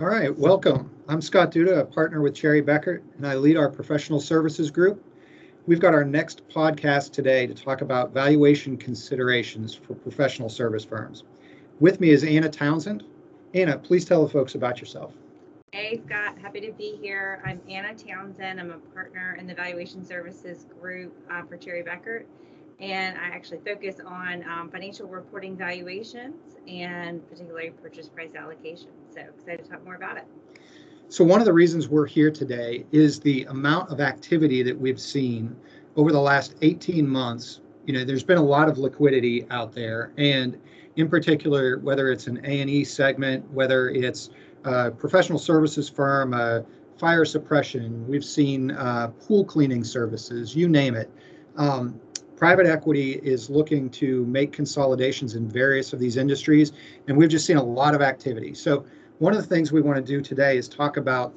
All right, welcome. I'm Scott Duda, a partner with Cherry Bekaert, and I lead our professional services group. We've got our next podcast today to talk about valuation considerations for professional service firms. With me is Anna Townsend. Anna, please tell the folks about yourself. Hey, Scott, happy to be here. I'm Anna Townsend. I'm a partner in the valuation services group uh, for Cherry Bekaert and I actually focus on um, financial reporting valuations and particularly purchase price allocation. So excited to talk more about it. So one of the reasons we're here today is the amount of activity that we've seen over the last 18 months. You know, there's been a lot of liquidity out there, and in particular, whether it's an A&E segment, whether it's a professional services firm, a fire suppression, we've seen uh, pool cleaning services, you name it. Um, private equity is looking to make consolidations in various of these industries, and we've just seen a lot of activity. So, one of the things we want to do today is talk about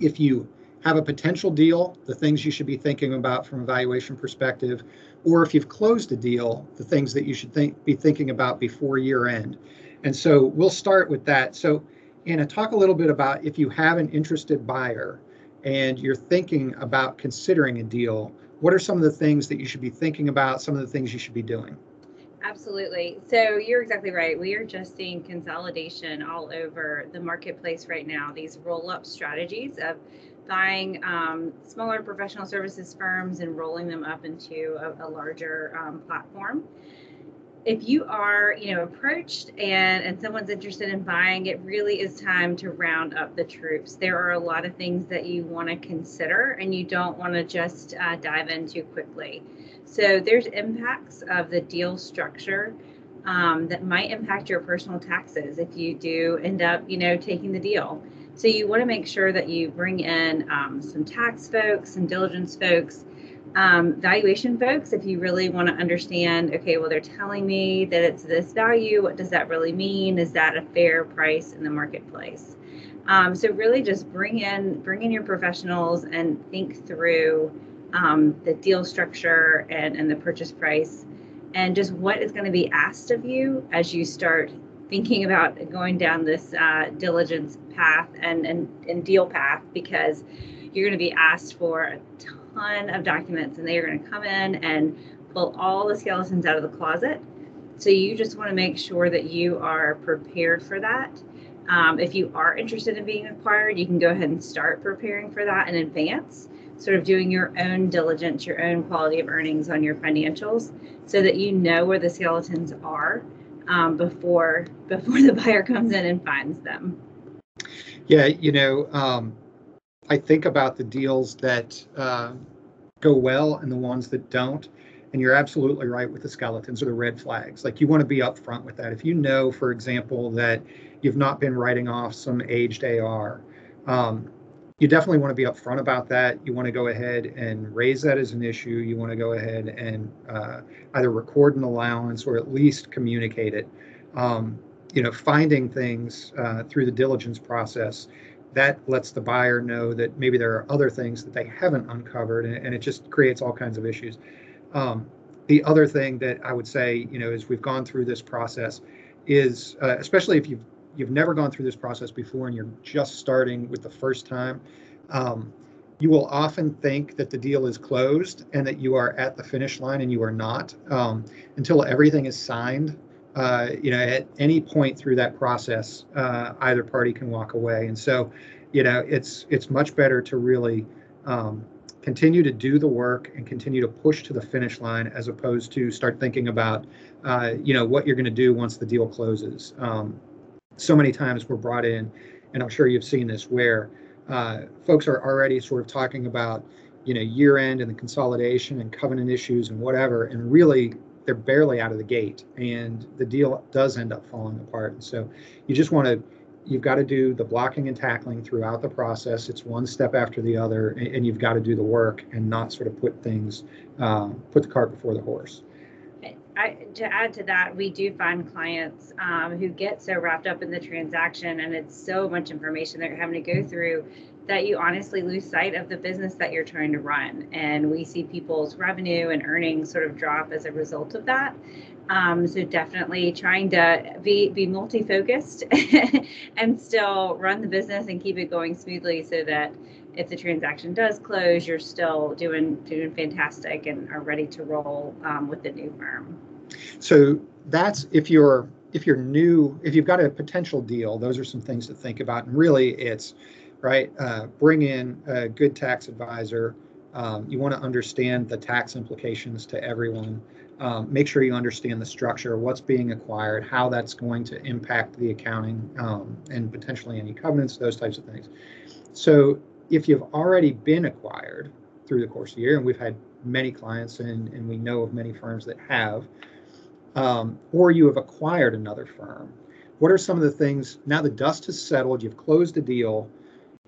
if you have a potential deal, the things you should be thinking about from a valuation perspective, or if you've closed a deal, the things that you should think be thinking about before year end. And so we'll start with that. So, Anna, talk a little bit about if you have an interested buyer and you're thinking about considering a deal, what are some of the things that you should be thinking about, some of the things you should be doing? Absolutely. So you're exactly right. We are just seeing consolidation all over the marketplace right now. These roll up strategies of buying um, smaller professional services firms and rolling them up into a, a larger um, platform if you are you know approached and and someone's interested in buying it really is time to round up the troops. There are a lot of things that you want to consider and you don't want to just uh, dive in too quickly. So there's impacts of the deal structure um, that might impact your personal taxes if you do end up you know taking the deal. So you want to make sure that you bring in um, some tax folks some diligence folks um, valuation folks, if you really want to understand, okay, well, they're telling me that it's this value. What does that really mean? Is that a fair price in the marketplace? Um, so really, just bring in bring in your professionals and think through um, the deal structure and and the purchase price, and just what is going to be asked of you as you start thinking about going down this uh, diligence path and, and and deal path because you're going to be asked for a ton of documents and they are going to come in and pull all the skeletons out of the closet. So you just want to make sure that you are prepared for that. Um, if you are interested in being acquired, you can go ahead and start preparing for that in advance, sort of doing your own diligence, your own quality of earnings on your financials, so that you know where the skeletons are um, before before the buyer comes in and finds them. Yeah, you know, um, I think about the deals that uh, go well and the ones that don't. And you're absolutely right with the skeletons or the red flags. Like you want to be upfront with that. If you know, for example, that you've not been writing off some aged AR, um, you definitely want to be upfront about that. You want to go ahead and raise that as an issue. You want to go ahead and uh, either record an allowance or at least communicate it. Um, you know, finding things uh, through the diligence process that lets the buyer know that maybe there are other things that they haven't uncovered and, and it just creates all kinds of issues. Um, the other thing that i would say you know as we've gone through this process is uh, especially if you've you've never gone through this process before and you're just starting with the first time um, you will often think that the deal is closed and that you are at the finish line and you are not um, until everything is signed uh, you know, at any point through that process, uh, either party can walk away. And so, you know, it's it's much better to really um, continue to do the work and continue to push to the finish line as opposed to start thinking about, uh, you know, what you're going to do once the deal closes. Um, so many times we're brought in, and I'm sure you've seen this, where uh, folks are already sort of talking about, you know, year end and the consolidation and covenant issues and whatever, and really they're barely out of the gate and the deal does end up falling apart. And so you just want to you've got to do the blocking and tackling throughout the process. It's one step after the other, and, and you've got to do the work and not sort of put things, uh, put the cart before the horse. I, to add to that, we do find clients um, who get so wrapped up in the transaction and it's so much information they're having to go through that you honestly lose sight of the business that you're trying to run. And we see people's revenue and earnings sort of drop as a result of that. Um, so definitely trying to be be multi-focused and still run the business and keep it going smoothly so that if the transaction does close, you're still doing doing fantastic and are ready to roll um, with the new firm. So that's if you're if you're new, if you've got a potential deal, those are some things to think about. And really, it's right. Uh, bring in a good tax advisor. Um, you want to understand the tax implications to everyone. Um, make sure you understand the structure, what's being acquired, how that's going to impact the accounting, um, and potentially any covenants, those types of things. So if you've already been acquired through the course of the year, and we've had many clients and, and we know of many firms that have, um, or you have acquired another firm, what are some of the things now the dust has settled, you've closed a deal,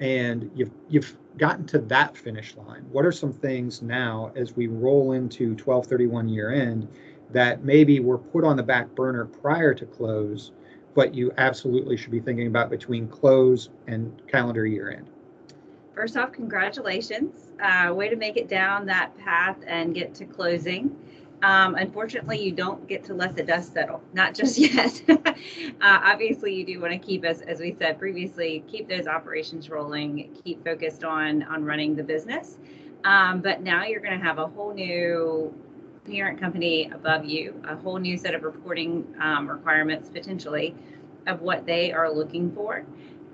and you've you've gotten to that finish line? What are some things now as we roll into 1231 year end that maybe were put on the back burner prior to close, but you absolutely should be thinking about between close and calendar year end? First off, congratulations. Uh, way to make it down that path and get to closing. Um, unfortunately, you don't get to let the dust settle, not just yet. uh, obviously, you do want to keep, as, as we said previously, keep those operations rolling, keep focused on on running the business. Um, but now you're going to have a whole new parent company above you, a whole new set of reporting um, requirements potentially of what they are looking for.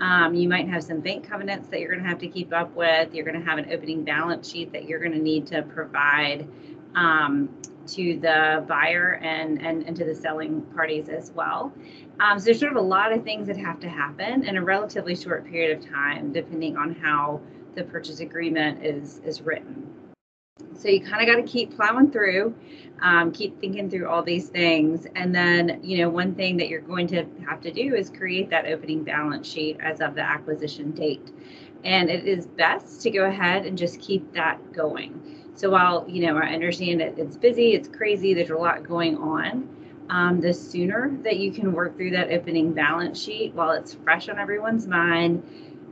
Um, you might have some bank covenants that you're going to have to keep up with. You're going to have an opening balance sheet that you're going to need to provide um, to the buyer and, and, and to the selling parties as well. Um, so there's sort of a lot of things that have to happen in a relatively short period of time, depending on how the purchase agreement is is written. So you kind of got to keep plowing through, um, keep thinking through all these things. And then, you know, one thing that you're going to have to do is create that opening balance sheet as of the acquisition date. And it is best to go ahead and just keep that going. So while, you know, I understand it's busy, it's crazy, there's a lot going on. Um, the sooner that you can work through that opening balance sheet while it's fresh on everyone's mind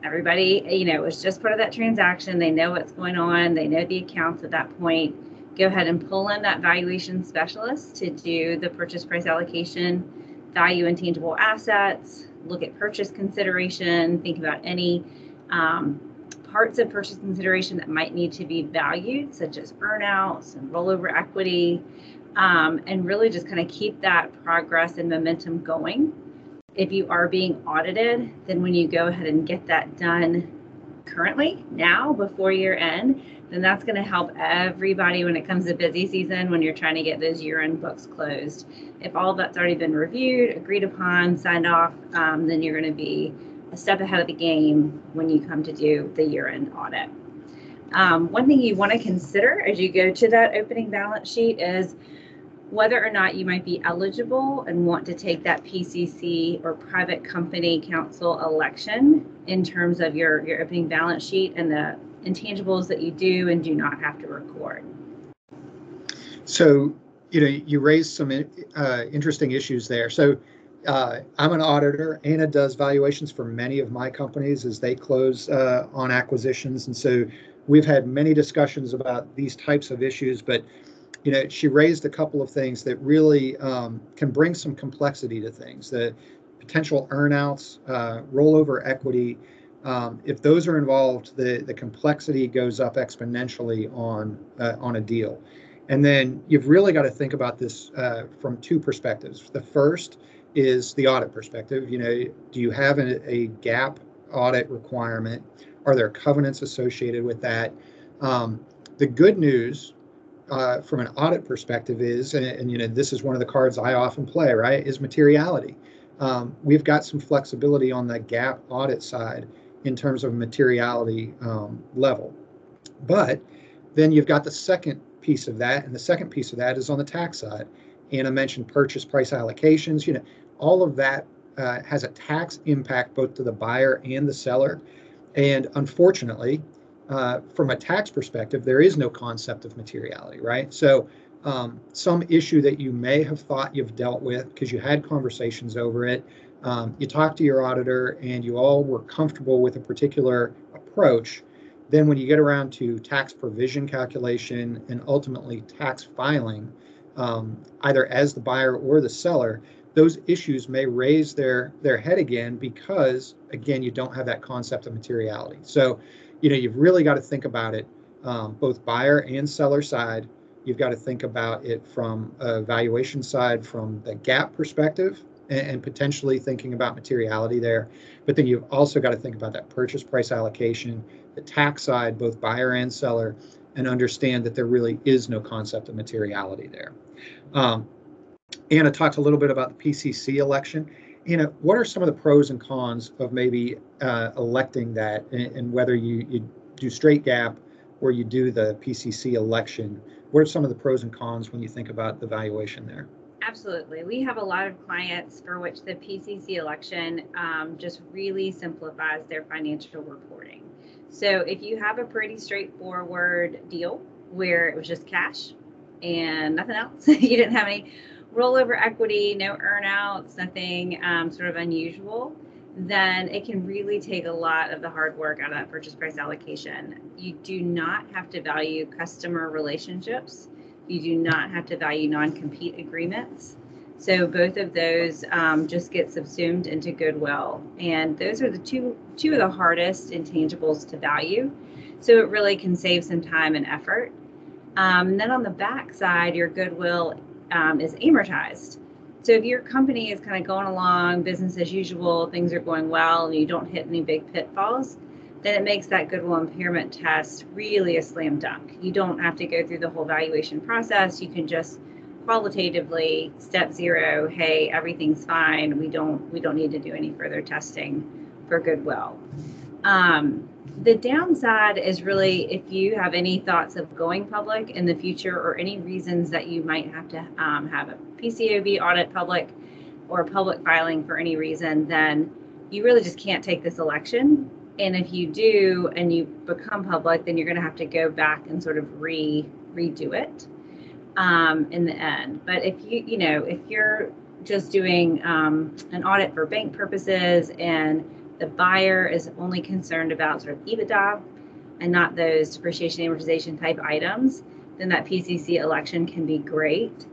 everybody, you know, was just part of that transaction. They know what's going on. They know the accounts at that point. Go ahead and pull in that valuation specialist to do the purchase price allocation, value intangible assets, look at purchase consideration, think about any um, parts of purchase consideration that might need to be valued, such as earnouts and rollover equity, um, and really just kind of keep that progress and momentum going if you are being audited, then when you go ahead and get that done currently, now, before year end, then that's going to help everybody when it comes to busy season when you're trying to get those year end books closed. If all that's already been reviewed, agreed upon, signed off, um, then you're going to be a step ahead of the game when you come to do the year end audit. Um, one thing you want to consider as you go to that opening balance sheet is whether or not you might be eligible and want to take that PCC or private company council election in terms of your, your opening balance sheet and the intangibles that you do and do not have to record. So, you know, you raised some uh, interesting issues there. So, uh, I'm an auditor. Anna does valuations for many of my companies as they close uh, on acquisitions. And so we've had many discussions about these types of issues, but you know, she raised a couple of things that really um, can bring some complexity to things. The potential earnouts, uh, rollover equity. Um, if those are involved, the the complexity goes up exponentially on uh, on a deal. And then you've really got to think about this uh, from two perspectives. The first is the audit perspective. You know, do you have a, a GAAP audit requirement? Are there covenants associated with that? Um, the good news uh, from an audit perspective is, and, and, you know, this is one of the cards I often play, right, is materiality. Um, we've got some flexibility on the GAAP audit side in terms of materiality um, level. But then you've got the second piece of that, and the second piece of that is on the tax side. Anna mentioned purchase price allocations. You know, all of that uh, has a tax impact both to the buyer and the seller. And unfortunately, uh, from a tax perspective, there is no concept of materiality, right? So um, some issue that you may have thought you've dealt with because you had conversations over it, um, you talked to your auditor and you all were comfortable with a particular approach, then when you get around to tax provision calculation and ultimately tax filing, um, either as the buyer or the seller, those issues may raise their their head again because again you don't have that concept of materiality. So, you know, you've really got to think about it um, both buyer and seller side. You've got to think about it from a valuation side, from the GAAP perspective, and, and potentially thinking about materiality there. But then you've also got to think about that purchase price allocation, the tax side, both buyer and seller, and understand that there really is no concept of materiality there. Um, Anna talked a little bit about the PCC election. Anna, what are some of the pros and cons of maybe uh, electing that and, and whether you, you do straight GAAP or you do the PCC election? What are some of the pros and cons when you think about the valuation there? Absolutely. We have a lot of clients for which the PCC election um, just really simplifies their financial reporting. So if you have a pretty straightforward deal where it was just cash and nothing else, you didn't have any rollover equity, no earnouts, nothing um, sort of unusual, then it can really take a lot of the hard work out of that purchase price allocation. You do not have to value customer relationships. You do not have to value non compete agreements. So both of those um, just get subsumed into goodwill, and those are the two two of the hardest intangibles to value. So it really can save some time and effort. Um, and then on the back side, your goodwill um, is amortized. So if your company is kind of going along, business as usual, things are going well, and you don't hit any big pitfalls, then it makes that goodwill impairment test really a slam dunk. You don't have to go through the whole valuation process. You can just qualitatively step zero, hey, everything's fine. We don't we don't need to do any further testing for goodwill. Um, the downside is really if you have any thoughts of going public in the future or any reasons that you might have to um, have a PCAOB audit public or public filing for any reason, then you really just can't take this election. And if you do and you become public, then you're going to have to go back and sort of re redo it um, in the end. But if you you know if you're just doing um, an audit for bank purposes and the buyer is only concerned about sort of EBITDA and not those depreciation amortization type items, then that PCC election can be great.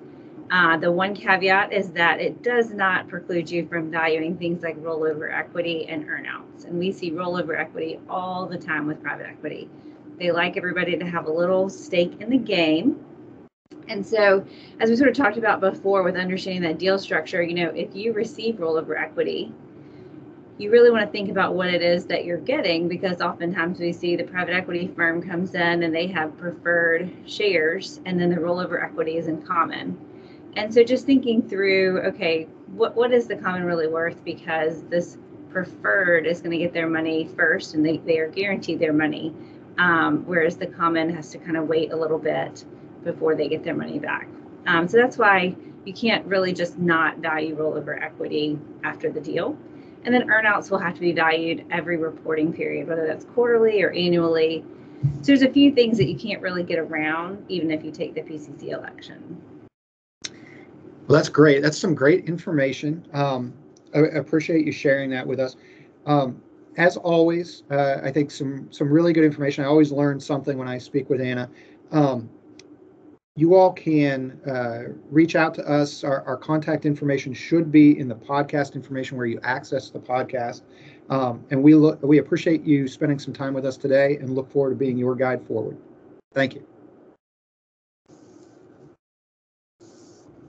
Uh, the one caveat is that it does not preclude you from valuing things like rollover equity and earnouts. And we see rollover equity all the time with private equity. They like everybody to have a little stake in the game. And so, as we sort of talked about before with understanding that deal structure, you know, if you receive rollover equity, you really want to think about what it is that you're getting because oftentimes we see the private equity firm comes in and they have preferred shares and then the rollover equity is in common. And so just thinking through, okay, what, what is the common really worth because this preferred is going to get their money first and they, they are guaranteed their money, um, whereas the common has to kind of wait a little bit before they get their money back. Um, so that's why you can't really just not value rollover equity after the deal. And then earnouts will have to be valued every reporting period, whether that's quarterly or annually. So there's a few things that you can't really get around, even if you take the PCC election. Well, that's great. That's some great information. Um, I, appreciate you sharing that with us. Um, as always, uh, I think some some really good information. I always learn something when I speak with Anna. Um, you all can uh, reach out to us. Our, our, contact information should be in the podcast information where you access the podcast. Um, and we look, we appreciate you spending some time with us today and look forward to being your guide forward. Thank you.